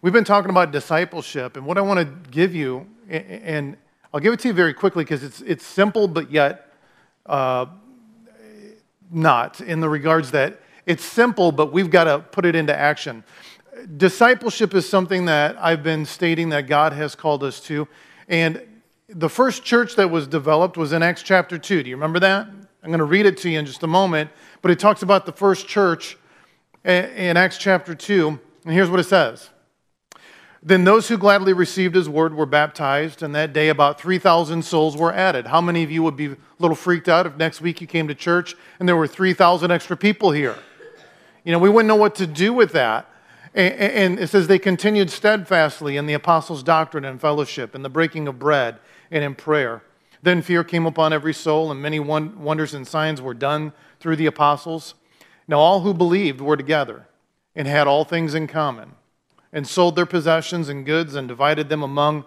We've been talking about discipleship, and what I want to give you, and I'll give it to you very quickly because it's, it's simple, but yet uh, not in the regards that it's simple, but we've got to put it into action. Discipleship is something that I've been stating that God has called us to. And the first church that was developed was in Acts chapter 2. Do you remember that? I'm going to read it to you in just a moment, but it talks about the first church in Acts chapter 2. And here's what it says Then those who gladly received his word were baptized, and that day about 3,000 souls were added. How many of you would be a little freaked out if next week you came to church and there were 3,000 extra people here? You know, we wouldn't know what to do with that. And it says they continued steadfastly in the apostles' doctrine and fellowship, in the breaking of bread, and in prayer. Then fear came upon every soul, and many wonders and signs were done through the apostles. Now all who believed were together and had all things in common, and sold their possessions and goods and divided them among,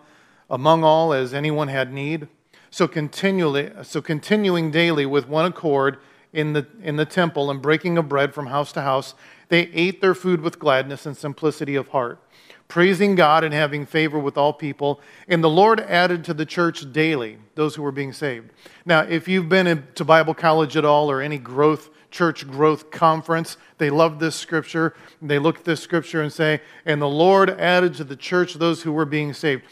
among all as anyone had need. So continually, so continuing daily with one accord in the, in the temple and breaking of bread from house to house, they ate their food with gladness and simplicity of heart, praising God and having favor with all people. And the Lord added to the church daily those who were being saved. Now, if you've been to Bible college at all or any growth church growth conference. They love this scripture. They look at this scripture and say, And the Lord added to the church those who were being saved.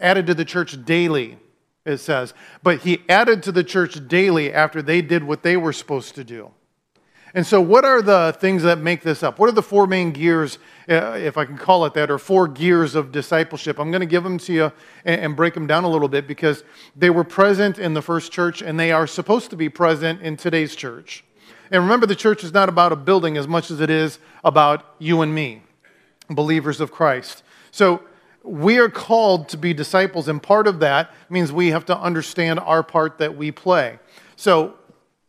Added to the church daily it says. But he added to the church daily after they did what they were supposed to do. And so, what are the things that make this up? What are the four main gears, uh, if I can call it that, or four gears of discipleship? I'm going to give them to you and break them down a little bit because they were present in the first church and they are supposed to be present in today's church. And remember, the church is not about a building as much as it is about you and me, believers of Christ. So, we are called to be disciples, and part of that means we have to understand our part that we play. So,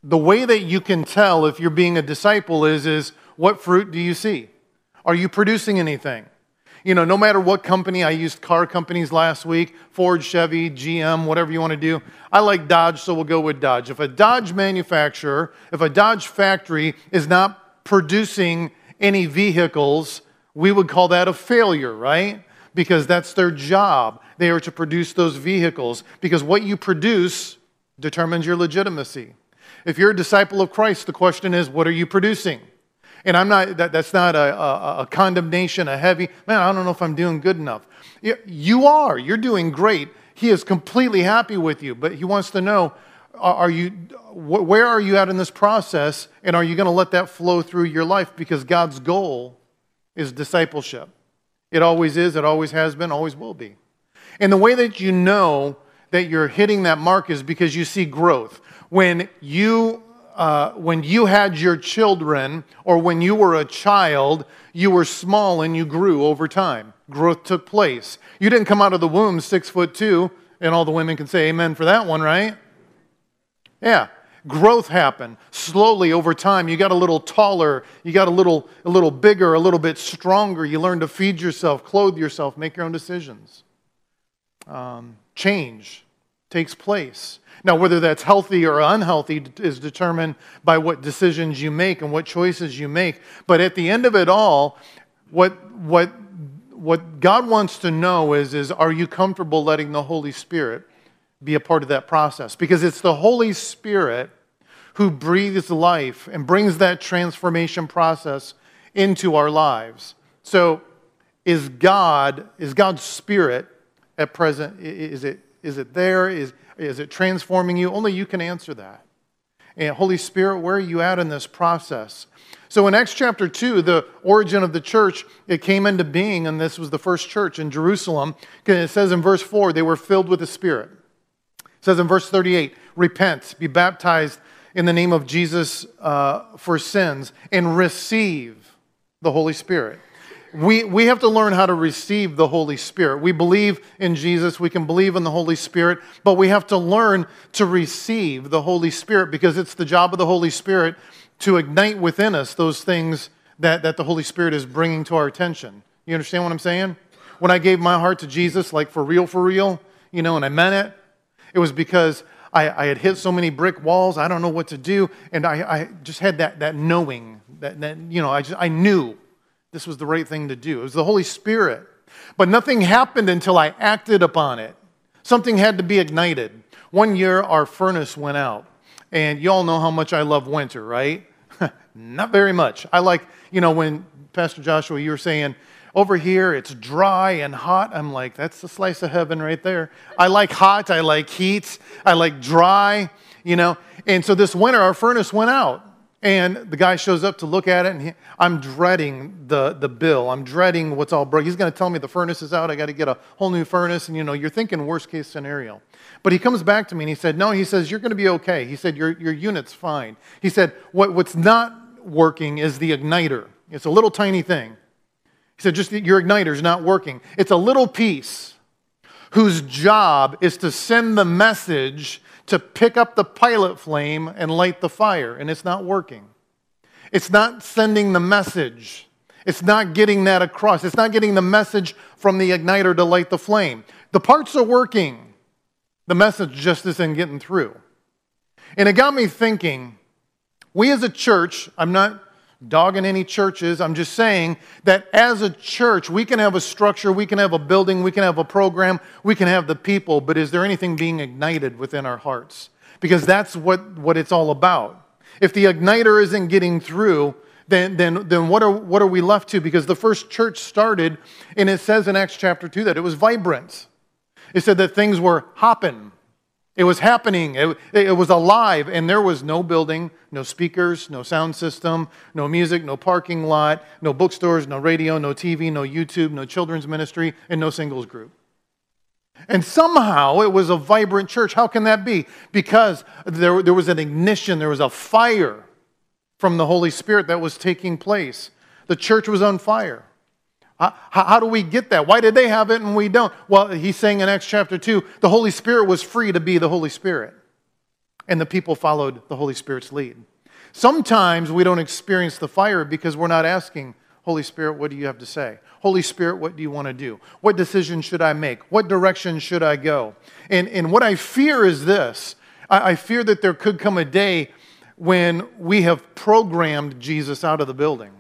the way that you can tell if you're being a disciple is, is what fruit do you see? Are you producing anything? You know, no matter what company, I used car companies last week Ford, Chevy, GM, whatever you want to do. I like Dodge, so we'll go with Dodge. If a Dodge manufacturer, if a Dodge factory is not producing any vehicles, we would call that a failure, right? because that's their job. They are to produce those vehicles because what you produce determines your legitimacy. If you're a disciple of Christ, the question is, what are you producing? And I'm not, that, that's not a, a, a condemnation, a heavy, man, I don't know if I'm doing good enough. You are, you're doing great. He is completely happy with you, but he wants to know, are you, where are you at in this process? And are you going to let that flow through your life? Because God's goal is discipleship. It always is, it always has been, always will be. And the way that you know that you're hitting that mark is because you see growth. When you, uh, when you had your children, or when you were a child, you were small and you grew over time. Growth took place. You didn't come out of the womb six foot two, and all the women can say amen for that one, right? Yeah growth happened slowly over time you got a little taller you got a little a little bigger a little bit stronger you learn to feed yourself clothe yourself make your own decisions um, change takes place now whether that's healthy or unhealthy is determined by what decisions you make and what choices you make but at the end of it all what what what god wants to know is is are you comfortable letting the holy spirit be a part of that process because it's the Holy Spirit who breathes life and brings that transformation process into our lives. So, is God, is God's Spirit at present, is it, is it there? Is, is it transforming you? Only you can answer that. And Holy Spirit, where are you at in this process? So in Acts chapter 2, the origin of the church, it came into being, and this was the first church in Jerusalem. It says in verse 4, they were filled with the Spirit. It says in verse 38, repent, be baptized in the name of Jesus uh, for sins, and receive the Holy Spirit. We, we have to learn how to receive the Holy Spirit. We believe in Jesus, we can believe in the Holy Spirit, but we have to learn to receive the Holy Spirit because it's the job of the Holy Spirit to ignite within us those things that, that the Holy Spirit is bringing to our attention. You understand what I'm saying? When I gave my heart to Jesus, like for real, for real, you know, and I meant it, it was because I, I had hit so many brick walls, I don't know what to do. And I, I just had that, that knowing, that, that, you know, I, just, I knew this was the right thing to do. It was the Holy Spirit. But nothing happened until I acted upon it. Something had to be ignited. One year, our furnace went out. And you all know how much I love winter, right? Not very much. I like, you know, when Pastor Joshua, you were saying, over here it's dry and hot. I'm like, that's the slice of heaven right there. I like hot, I like heat, I like dry, you know. And so this winter, our furnace went out. And the guy shows up to look at it, and he, I'm dreading the, the bill. I'm dreading what's all broke. He's going to tell me the furnace is out. I got to get a whole new furnace. And, you know, you're thinking worst case scenario. But he comes back to me and he said, No, he says, you're going to be okay. He said, Your, your unit's fine. He said, what, What's not working is the igniter. It's a little tiny thing. He said, Just your igniter's not working. It's a little piece whose job is to send the message to pick up the pilot flame and light the fire, and it's not working. It's not sending the message. It's not getting that across. It's not getting the message from the igniter to light the flame. The parts are working, the message just isn't getting through. And it got me thinking we as a church, I'm not dogging any churches. I'm just saying that as a church, we can have a structure, we can have a building, we can have a program, we can have the people, but is there anything being ignited within our hearts? Because that's what, what it's all about. If the igniter isn't getting through, then, then, then what, are, what are we left to? Because the first church started, and it says in Acts chapter 2 that it was vibrant. It said that things were hopping. It was happening. It, it, was alive, and there was no building, no speakers, no sound system, no music, no parking lot, no bookstores, no radio, no TV, no YouTube, no children's ministry, and no singles group. And somehow it was a vibrant church. How can that be? Because there, there was an ignition, there was a fire from the Holy Spirit that was taking place. The church was on fire. How, how, do we get that? Why did they have it and we don't? Well, he's saying in Acts chapter 2 the Holy Spirit was free to be the Holy Spirit, and the people followed the Holy Spirit's lead. Sometimes we don't experience the fire because we're not asking, Holy Spirit, what do you have to say? Holy Spirit, what do you want to do? What decision should I make? What direction should I go? And, and what I fear is this I, I fear that there could come a day when we have programmed Jesus out of the building.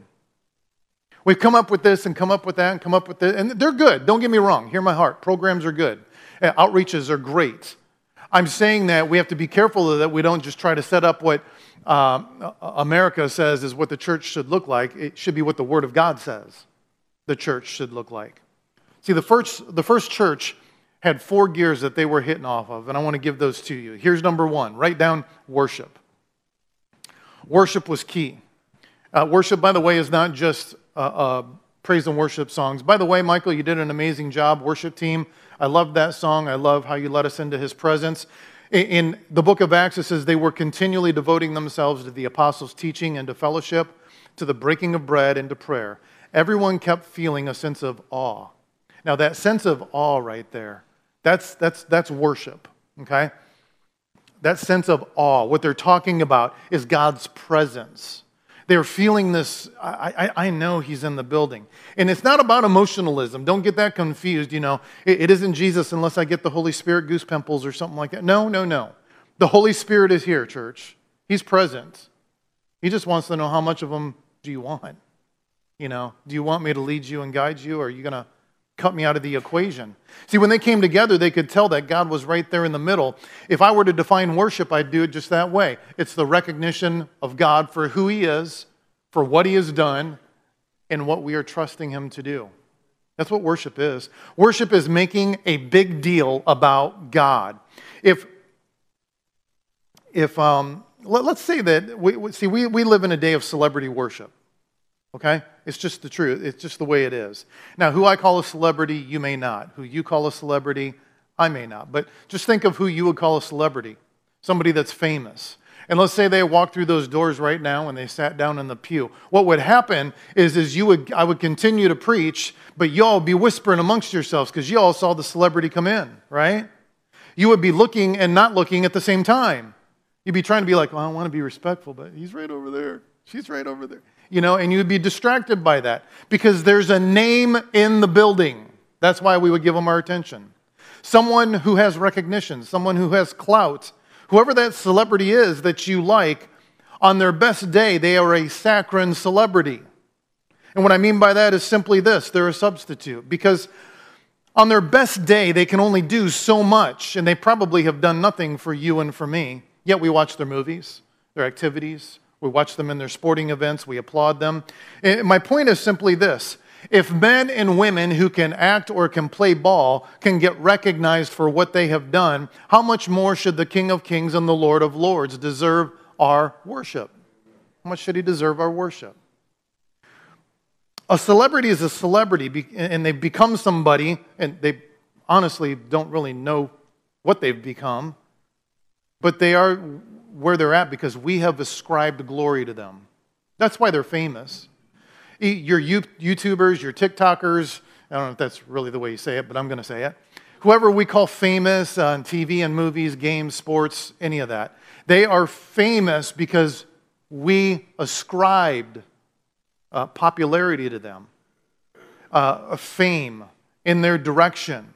We've come up with this and come up with that and come up with this, and they're good. Don't get me wrong. Hear my heart. Programs are good, uh, outreaches are great. I'm saying that we have to be careful that we don't just try to set up what uh, America says is what the church should look like. It should be what the Word of God says the church should look like. See, the first, the first church had four gears that they were hitting off of, and I want to give those to you. Here's number one write down worship. Worship was key. Uh, worship, by the way, is not just uh, uh, praise and worship songs. By the way, Michael, you did an amazing job, worship team. I love that song. I love how you led us into his presence. In, in the book of Acts, it says they were continually devoting themselves to the apostles' teaching and to fellowship, to the breaking of bread and to prayer. Everyone kept feeling a sense of awe. Now, that sense of awe right there, that's, that's, that's worship, okay? That sense of awe, what they're talking about is God's presence. They're feeling this, I, I, I, know he's in the building. And it's not about emotionalism. Don't get that confused. You know, it, it isn't Jesus unless I get the Holy Spirit goose pimples or something like that. No, no, no. The Holy Spirit is here, church. He's present. He just wants to know how much of him do you want? You know, do you want me to lead you and guide you, or are you going to cut me out of the equation? See, when they came together, they could tell that God was right there in the middle. If I were to define worship, I'd do it just that way it's the recognition of God for who He is, for what He has done, and what we are trusting Him to do. That's what worship is. Worship is making a big deal about God. If, if um, let, us say that, we, see, we, we live in a day of celebrity worship. Okay? It's just the truth. It's just the way it is. Now, who I call a celebrity, you may not. Who you call a celebrity, I may not. But just think of who you would call a celebrity somebody that's famous. And let's say they walked through those doors right now and they sat down in the pew. What would happen is, is you would, I would continue to preach, but y'all be whispering amongst yourselves because you all saw the celebrity come in, right? You would be looking and not looking at the same time. You'd be trying to be like, well, I want to be respectful, but he's right over there. She's right over there you know, and you'd be distracted by that because there's a name in the building. That's why we would give them our attention. Someone who has recognition, someone who has clout, whoever that celebrity is that you like, on their best day, they are a saccharine celebrity. And what I mean by that is simply this they're a substitute. Because on their best day, they can only do so much, and they probably have done nothing for you and for me. Yet we watch their movies, their activities, we watch them in their sporting events, we applaud them. And my point is simply this if men and women who can act or can play ball can get recognized for what they have done, how much more should the King of Kings and the Lord of Lords deserve our worship? How much should he deserve our worship? A celebrity is a celebrity, and they become somebody, and they honestly don't really know what they've become, but they are where they're at because we have ascribed glory to them. That's why they're famous. Your YouTubers, your TikTokers, I don't know if that's really the way you say it, but I'm going to say it. Whoever we call famous on TV and movies, games, sports, any of that, they are famous because we ascribed uh, popularity to them, uh, fame in their direction.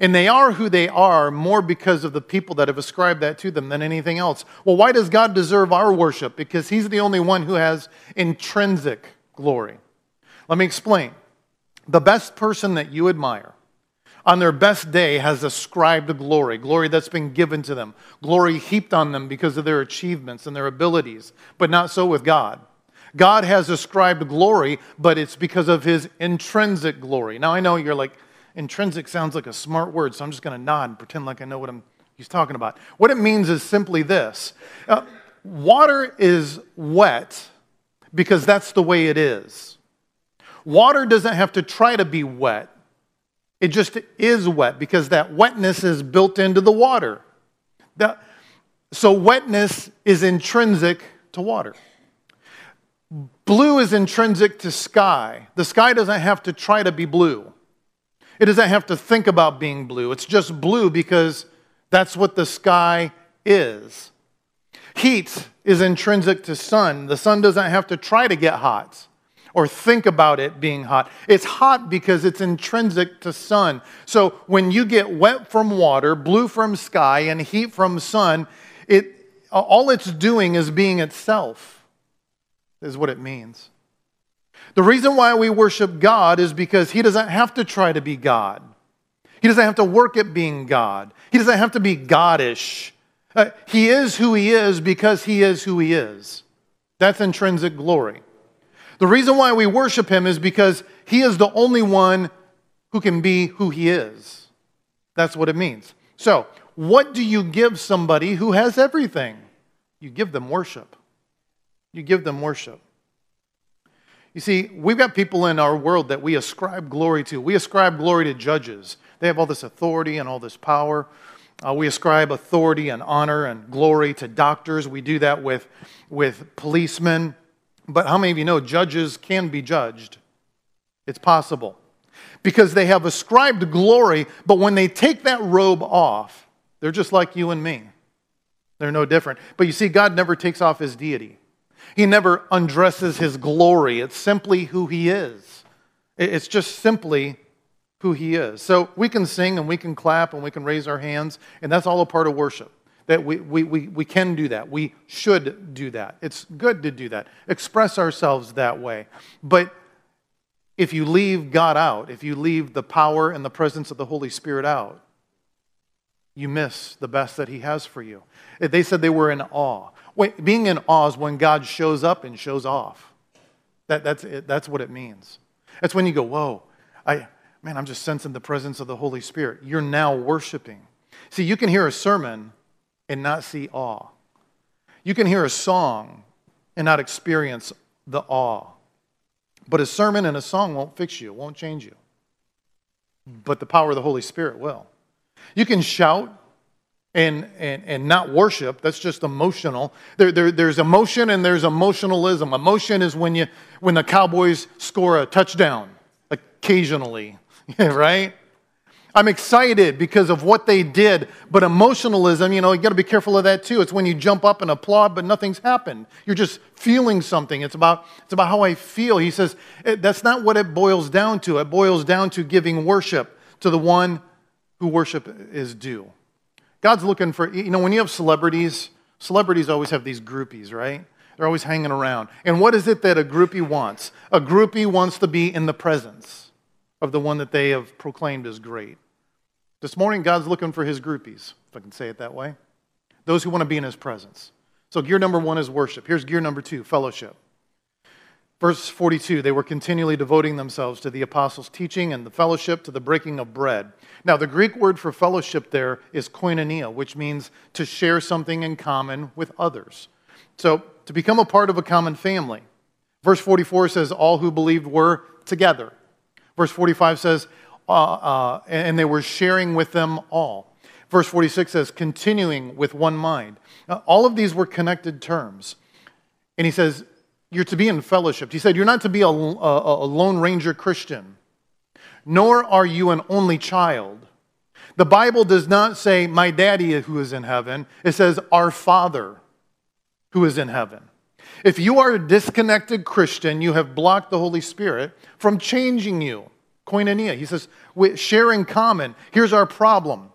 And they are who they are more because of the people that have ascribed that to them than anything else. Well, why does God deserve our worship? Because He's the only one who has intrinsic glory. Let me explain. The best person that you admire on their best day has ascribed glory, glory that's been given to them, glory heaped on them because of their achievements and their abilities, but not so with God. God has ascribed glory, but it's because of his intrinsic glory. Now, I know you're like, intrinsic sounds like a smart word, so I'm just going to nod and pretend like I know what I'm, he's talking about. What it means is simply this uh, water is wet because that's the way it is. Water doesn't have to try to be wet, it just is wet because that wetness is built into the water. That, so, wetness is intrinsic to water. Blue is intrinsic to sky. The sky doesn't have to try to be blue. It doesn't have to think about being blue. It's just blue because that's what the sky is. Heat is intrinsic to sun. The sun doesn't have to try to get hot or think about it being hot. It's hot because it's intrinsic to sun. So when you get wet from water, blue from sky, and heat from sun, it, all it's doing is being itself, is what it means. The reason why we worship God is because He doesn't have to try to be God. He doesn't have to work at being God. He doesn't have to be Godish. Uh, he is who he is because he is who he is. That's intrinsic glory. The reason why we worship him is because he is the only one who can be who he is. That's what it means. So, what do you give somebody who has everything? You give them worship. You give them worship. You see, we've got people in our world that we ascribe glory to. We ascribe glory to judges. They have all this authority and all this power. Uh, we ascribe authority and honor and glory to doctors. We do that with, with policemen. But how many of you know judges can be judged? It's possible. Because they have ascribed glory, but when they take that robe off, they're just like you and me. They're no different. But you see, God never takes off his deity, He never undresses his glory. It's simply who he is. It's just simply who he is. So we can sing and we can clap and we can raise our hands, and that's all a part of worship. That we, we, we, we can do that. We should do that. It's good to do that. Express ourselves that way. But if you leave God out, if you leave the power and the presence of the Holy Spirit out, you miss the best that He has for you. They said they were in awe. Wait, being in awe is when God shows up and shows off. That, that's, it, that's what it means. That's when you go, whoa, I, man, I'm just sensing the presence of the Holy Spirit. You're now worshiping. See, you can hear a sermon and not see awe. You can hear a song and not experience the awe. But a sermon and a song won't fix you, won't change you. But the power of the Holy Spirit will. You can shout and, and, and not worship. That's just emotional. There, there, there's emotion and there's emotionalism. Emotion is when, you, when the Cowboys score a touchdown, occasionally. right? I'm excited because of what they did, but emotionalism, you know, you got to be careful of that too. It's when you jump up and applaud, but nothing's happened. You're just feeling something. It's about, it's about how I feel. He says eh, that's not what it boils down to. It boils down to giving worship to the one who worship is due. God's looking for, you know, when you have celebrities, celebrities always have these groupies, right? They're always hanging around. And what is it that a groupie wants? A groupie wants to be in the presence of the one that they have proclaimed as great. This morning, God's looking for his groupies, if I can say it that way. Those who want to be in his presence. So, gear number one is worship. Here's gear number two fellowship. Verse 42 they were continually devoting themselves to the apostles' teaching and the fellowship, to the breaking of bread. Now, the Greek word for fellowship there is koinonia, which means to share something in common with others. So, to become a part of a common family. Verse 44 says, All who believed were together. Verse 45 says, uh, uh, And they were sharing with them all. Verse 46 says, Continuing with one mind. Uh, all of these were connected terms. And he says, you're to be in fellowship. He said, You're not to be a, a, a Lone Ranger Christian, nor are you an only child. The Bible does not say, My daddy who is in heaven. It says, Our Father who is in heaven. If you are a disconnected Christian, you have blocked the Holy Spirit from changing you. Koinonia. He says, share in common. Here's our problem.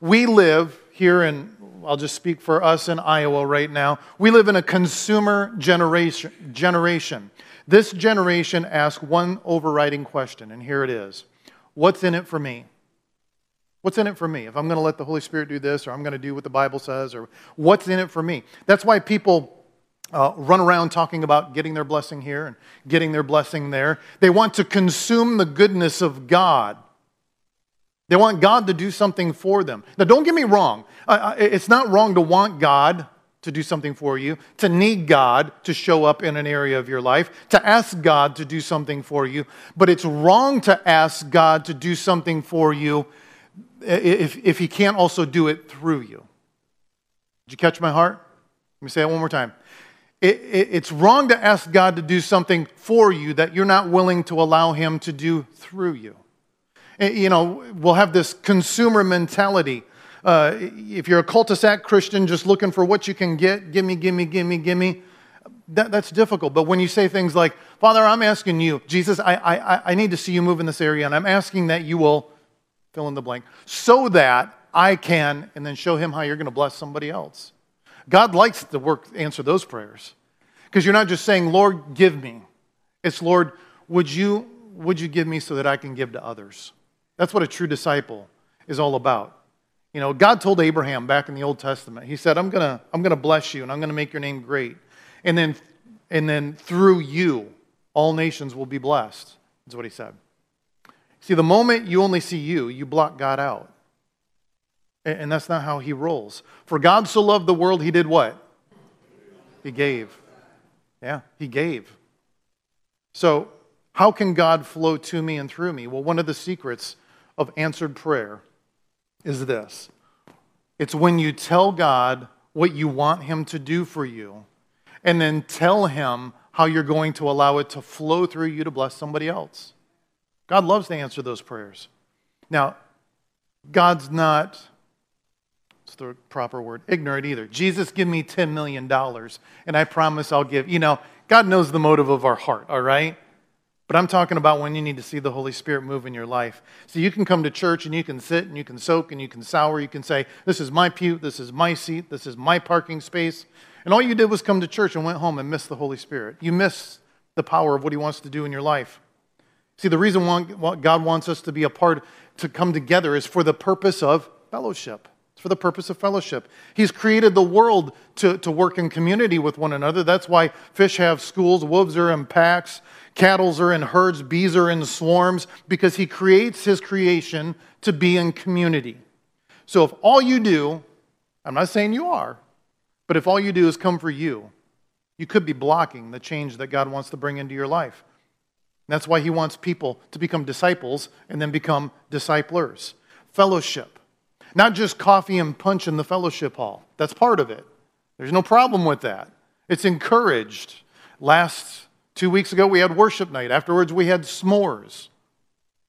We live here in I'll just speak for us in Iowa right now. We live in a consumer generation. generation. This generation asks one overriding question, and here it is What's in it for me? What's in it for me? If I'm going to let the Holy Spirit do this, or I'm going to do what the Bible says, or what's in it for me? That's why people uh, run around talking about getting their blessing here and getting their blessing there. They want to consume the goodness of God. They want God to do something for them. Now, don't get me wrong. It's not wrong to want God to do something for you, to need God to show up in an area of your life, to ask God to do something for you. But it's wrong to ask God to do something for you if, if He can't also do it through you. Did you catch my heart? Let me say it one more time. It, it, it's wrong to ask God to do something for you that you're not willing to allow Him to do through you. Eh, you know, we'll have this consumer mentality. Uh, if you're a cul-de-sac Christian just looking for what you can get, gimme, gimme, gimme, gimme, that, that's difficult. But when you say things like, Father, I'm asking you, Jesus, I, I, I need to see you move in this area, and I'm asking that you will fill in the blank, so that I can, and then show him how you're going to bless somebody else. God likes to work, answer those prayers. Because you're not just saying, Lord, give me. It's, Lord, would you, would you give me so that I can give to others? That's what a true disciple is all about. You know, God told Abraham back in the Old Testament, He said, I'm going to I'm going to bless you and I'm going to make your name great. And then, and then through you, all nations will be blessed. That's what He said. See, the moment you only see you, you block God out. And that's not how He rolls. For God so loved the world, He did what? He gave. Yeah, He gave. So, how can God flow to me and through me? Well, one of the secrets of answered prayer is this it's when you tell God what you want Him to do for you, and then tell Him how you're going to allow it to flow through you to bless somebody else. God loves to answer those prayers. Now, God's not, what's the proper word, ignorant either. Jesus, give me $10 million, and I promise I'll give. You know, God knows the motive of our heart, all right? But I'm talking about when you need to see the Holy Spirit move in your life. So you can come to church and you can sit and you can soak and you can sour. You can say, This is my pew, this is my seat, this is my parking space. And all you did was come to church and went home and missed the Holy Spirit. You miss the power of what He wants to do in your life. See, the reason why God wants us to be a part, to come together, is for the purpose of fellowship. It's for the purpose of fellowship. He's created the world to, to work in community with one another. That's why fish have schools, wolves are in packs, Cattle are in herds, bees are in swarms, because he creates his creation to be in community. So if all you do, I'm not saying you are, but if all you do is come for you, you could be blocking the change that God wants to bring into your life. And that's why he wants people to become disciples and then become disciplers. Fellowship. Not just coffee and punch in the fellowship hall. That's part of it. There's no problem with that. It's encouraged. Last Two weeks ago, we had worship night. Afterwards, we had s'mores.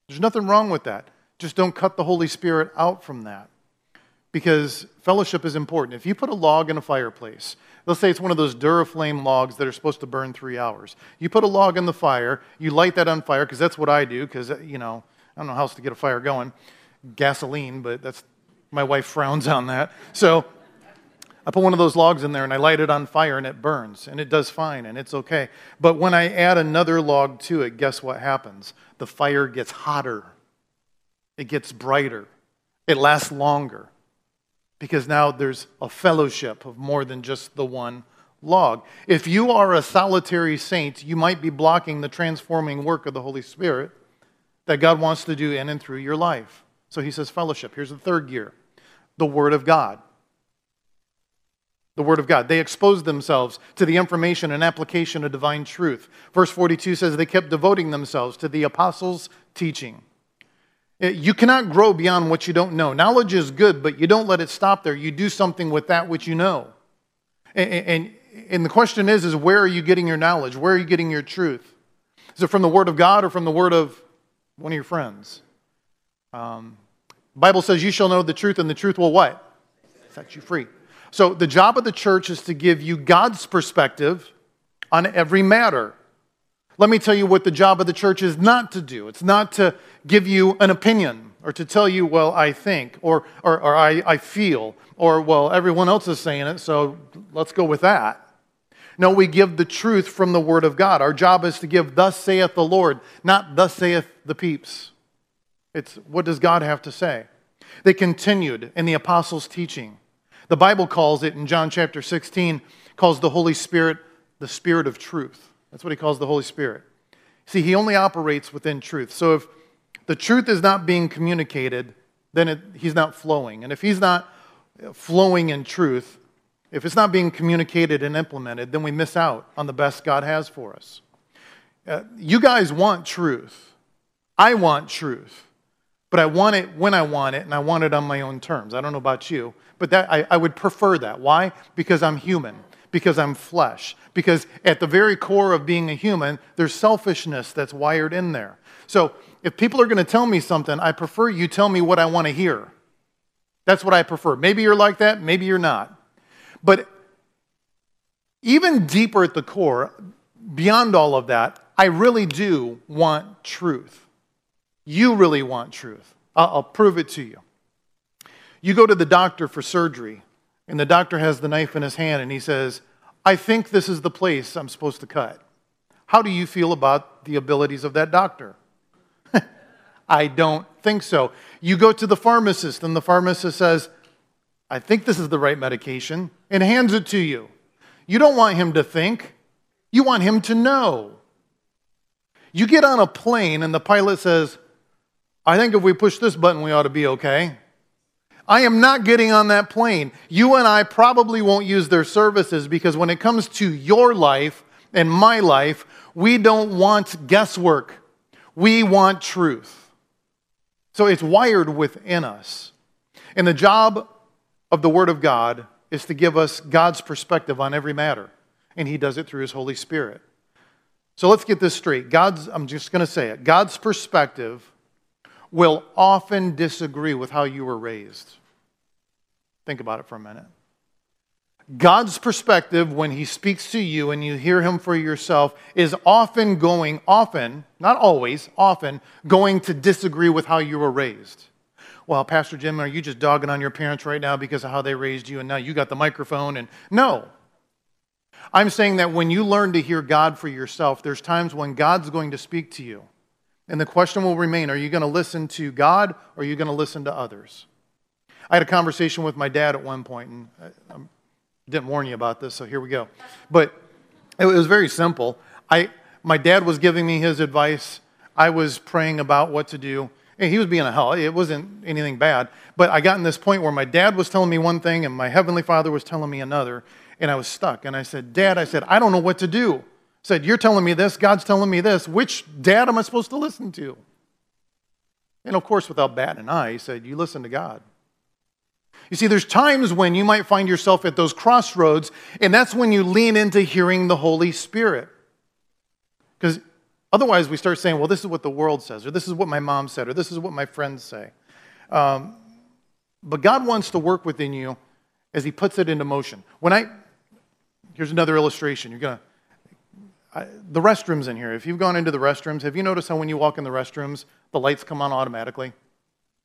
There's nothing wrong with that. Just don't cut the Holy Spirit out from that. Because fellowship is important. If you put a log in a fireplace, let's say it's one of those Duraflame logs that are supposed to burn three hours. You put a log in the fire, you light that on fire, because that's what I do, because, you know, I don't know how else to get a fire going. Gasoline, but that's, my wife frowns on that. So, I put one of those logs in there and I light it on fire and it burns and it does fine and it's okay. But when I add another log to it, guess what happens? The fire gets hotter, it gets brighter, it lasts longer because now there's a fellowship of more than just the one log. If you are a solitary saint, you might be blocking the transforming work of the Holy Spirit that God wants to do in and through your life. So he says fellowship. Here's the third gear the Word of God. The Word of God. They exposed themselves to the information and application of divine truth. Verse 42 says they kept devoting themselves to the apostles' teaching. You cannot grow beyond what you don't know. Knowledge is good, but you don't let it stop there. You do something with that which you know. And, and the question is, is where are you getting your knowledge? Where are you getting your truth? Is it from the Word of God or from the Word of one of your friends? Um, Bible says you shall know the truth, and the truth will what? Set you free. So the job of the church is to give you God's perspective on every matter. Let me tell you what the job of the church is not to do. It's not to give you an opinion or to tell you, well, I think or, or, or I, I feel or, well, everyone else is saying it, so let's go with that. No, we give the truth from the Word of God. Our job is to give, Thus saith the Lord, not Thus saith the peeps. It's what does God have to say? They continued in the apostles' teaching. The Bible calls it in John chapter 16, calls the Holy Spirit the Spirit of truth. That's what he calls the Holy Spirit. See, he only operates within truth. So if the truth is not being communicated, then it, he's not flowing. And if he's not flowing in truth, if it's not being communicated and implemented, then we miss out on the best God has for us. Uh, you guys want truth. I want truth. But I want it when I want it, and I want it on my own terms. I don't know about you, but that, I, I would prefer that. Why? Because I'm human because I'm flesh. Because at the very core of being a human, there's selfishness that's wired in there. So if people are going to tell me something, I prefer you tell me what I want to hear. That's what I prefer. Maybe you're like that, maybe you're not. But even deeper at the core, beyond all of that, I really do want truth. You really want truth. I'll, prove it to you. You go to the doctor for surgery and the doctor has the knife in his hand and he says, I think this is the place I'm supposed to cut. How do you feel about the abilities of that doctor? I don't think so. You go to the pharmacist and the pharmacist says, I think this is the right medication, and hands it to you. You don't want him to think, you want him to know. You get on a plane and the pilot says, I think if we push this button, we ought to be okay. I am not getting on that plane. You and I probably won't use their services because when it comes to your life and my life, we don't want guesswork. We want truth. So it's wired within us. And the job of the Word of God is to give us God's perspective on every matter. And He does it through His Holy Spirit. So let's get this straight. God's, I'm just going to say it, God's perspective will often disagree with how you were raised. Think about it for a minute. God's perspective, when He speaks to you and you hear Him for yourself, is often going, often, not always, often, going to disagree with how you were raised. Well, Pastor Jim, are you just dogging on your parents right now because of how they raised you and now you got the microphone? And no. I'm saying that when you learn to hear God for yourself, there's times when God's going to speak to you. And the question will remain are you going to listen to God or are you going to listen to others? I had a conversation with my dad at one point, and I, didn't warn you about this, so here we go. But it was very simple. I, my dad was giving me his advice. I was praying about what to do. And he was being a hell. It wasn't anything bad. But I got in this point where my dad was telling me one thing and my heavenly father was telling me another. And I was stuck. And I said, Dad, I said, I don't know what to do. Said, You're telling me this, God's telling me this. Which dad am I supposed to listen to? And of course, without batting an eye, he said, You listen to God. You see, there's times when you might find yourself at those crossroads, and that's when you lean into hearing the Holy Spirit. Because otherwise, we start saying, well, this is what the world says, or this is what my mom said, or this is what my friends say. Um, but God wants to work within you as He puts it into motion. When I, here's another illustration. You're going to, the restrooms in here, if you've gone into the restrooms, have you noticed how when you walk in the restrooms, the lights come on automatically?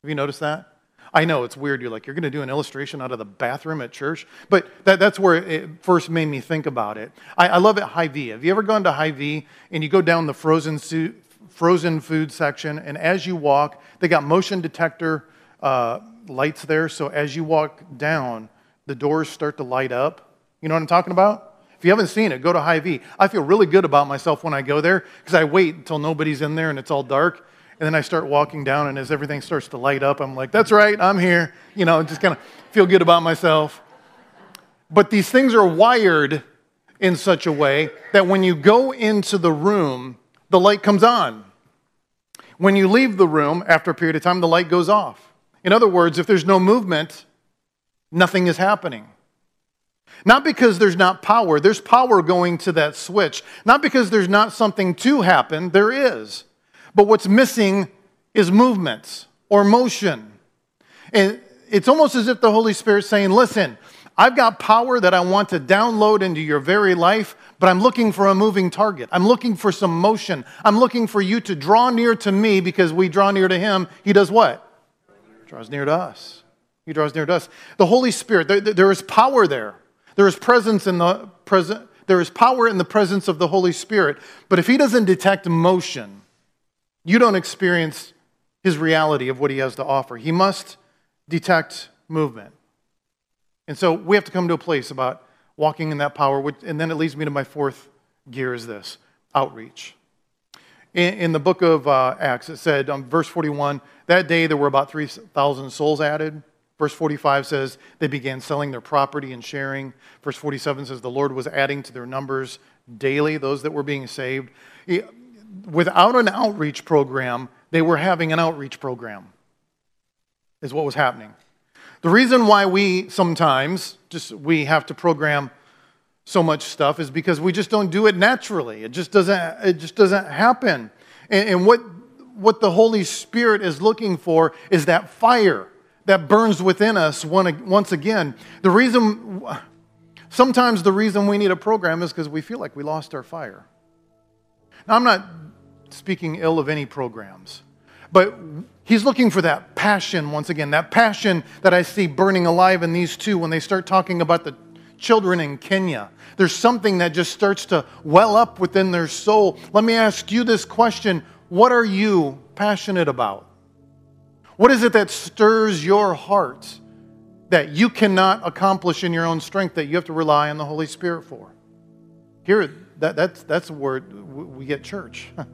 Have you noticed that? I know it's weird. You're like, you're going to do an illustration out of the bathroom at church? But that, that's where it first made me think about it. I, I love it Hy-Vee. Have you ever gone to Hy-Vee and you go down the frozen, su- frozen food section, and as you walk, they got motion detector uh, lights there. So as you walk down, the doors start to light up. You know what I'm talking about? If you haven't seen it, go to Hy-Vee. I feel really good about myself when I go there because I wait until nobody's in there and it's all dark. And then I start walking down, and as everything starts to light up, I'm like, that's right, I'm here. You know, just kind of feel good about myself. But these things are wired in such a way that when you go into the room, the light comes on. When you leave the room, after a period of time, the light goes off. In other words, if there's no movement, nothing is happening. Not because there's not power, there's power going to that switch. Not because there's not something to happen, there is. But what's missing is movement or motion. And it's almost as if the Holy Spirit's saying, Listen, I've got power that I want to download into your very life, but I'm looking for a moving target. I'm looking for some motion. I'm looking for you to draw near to me because we draw near to him. He does what? Draws near to us. He draws near to us. The Holy Spirit, there, there is power there. There is presence in the present. There is power in the presence of the Holy Spirit. But if he doesn't detect motion, you don't experience his reality of what he has to offer. He must detect movement. And so we have to come to a place about walking in that power. And then it leads me to my fourth gear is this outreach. In, in the book of uh, Acts, it said, um, verse 41, that day there were about 3,000 souls added. Verse 45 says they began selling their property and sharing. Verse 47 says the Lord was adding to their numbers daily those that were being saved. Without an outreach program, they were having an outreach program, is what was happening. The reason why we sometimes just we have to program so much stuff is because we just don't do it naturally. It just doesn't, it just doesn't happen. And, and what, what the Holy Spirit is looking for is that fire that burns within us once again. The reason, sometimes the reason we need a program is because we feel like we lost our fire. Now, I'm not speaking ill of any programs, but he's looking for that passion once again, that passion that I see burning alive in these two when they start talking about the children in Kenya. There's something that just starts to well up within their soul. Let me ask you this question What are you passionate about? What is it that stirs your heart that you cannot accomplish in your own strength that you have to rely on the Holy Spirit for? Here, that, that's, that's where we get church.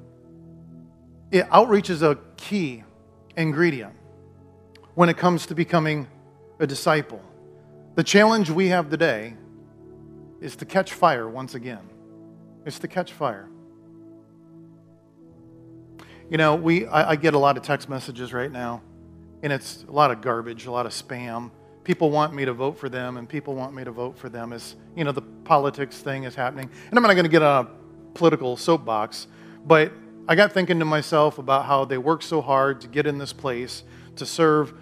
It, outreach is a key ingredient when it comes to becoming a disciple. The challenge we have today is to catch fire once again. It's to catch fire. You know, we, I, I get a lot of text messages right now and it's a lot of garbage, a lot of spam. People want me to vote for them, and people want me to vote for them as, you know, the politics thing is happening. And I'm not going to get on a political soapbox, but I got thinking to myself about how they work so hard to get in this place, to serve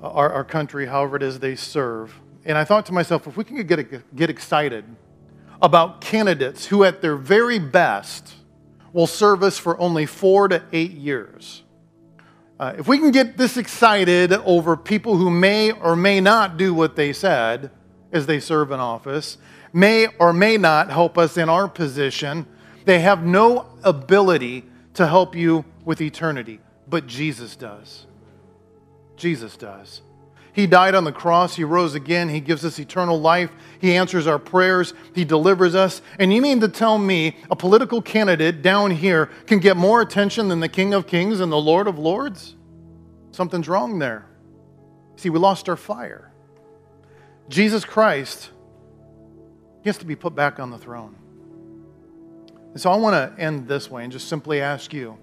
our, our country, however it is they serve. And I thought to myself, if we can get, get excited about candidates who, at their very best, will serve us for only four to eight years uh, if we can get this excited over people who may or may not do what they said as they serve in office, may or may not help us in our position, they have no ability to help you with eternity. But Jesus does. Jesus does. He died on the cross. He rose again. He gives us eternal life. He answers our prayers. He delivers us. And you mean to tell me a political candidate down here can get more attention than the King of Kings and the Lord of Lords? Something's wrong there. See, we lost our fire. Jesus Christ, has to be put back on the throne. And so I want to end this way and just simply ask you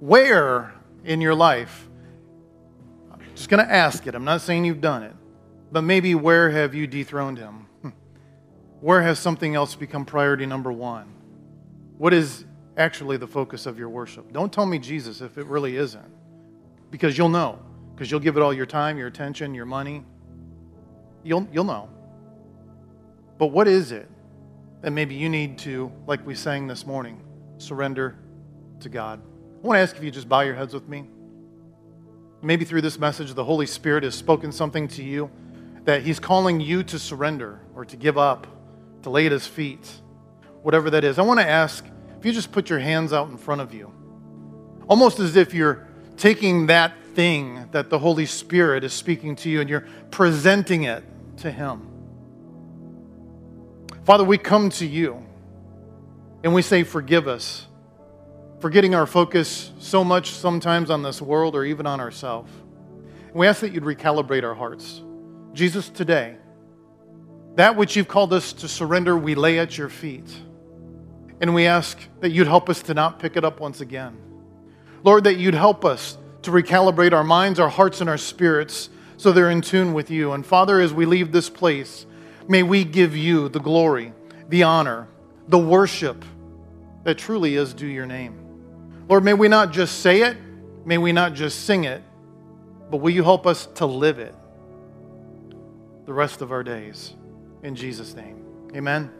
where in your life just going to ask it. I'm not saying you've done it, but maybe where have you dethroned him? Hmm. Where has something else become priority number one? What is actually the focus of your worship? Don't tell me Jesus if it really isn't, because you'll know, because you'll give it all your time, your attention, your money. You'll, you'll know. But what is it that maybe you need to, like we sang this morning, surrender to God? I want to ask if you just bow your heads with me. Maybe through this message, the Holy Spirit has spoken something to you that He's calling you to surrender or to give up, to lay at His feet, whatever that is. I want to ask if you just put your hands out in front of you, almost as if you're taking that thing that the Holy Spirit is speaking to you and you're presenting it to Him. Father, we come to you and we say, Forgive us for getting our focus so much sometimes on this world or even on ourselves. We ask that you'd recalibrate our hearts. Jesus, today, that which you've called us to surrender, we lay at your feet. And we ask that you'd help us to not pick it up once again. Lord, that you'd help us to recalibrate our minds, our hearts, and our spirits so they're in tune with you. And Father, as we leave this place, may we give you the glory, the honor, the worship that truly is due your name. Lord, may we not just say it, may we not just sing it, but will you help us to live it the rest of our days? In Jesus' name, amen.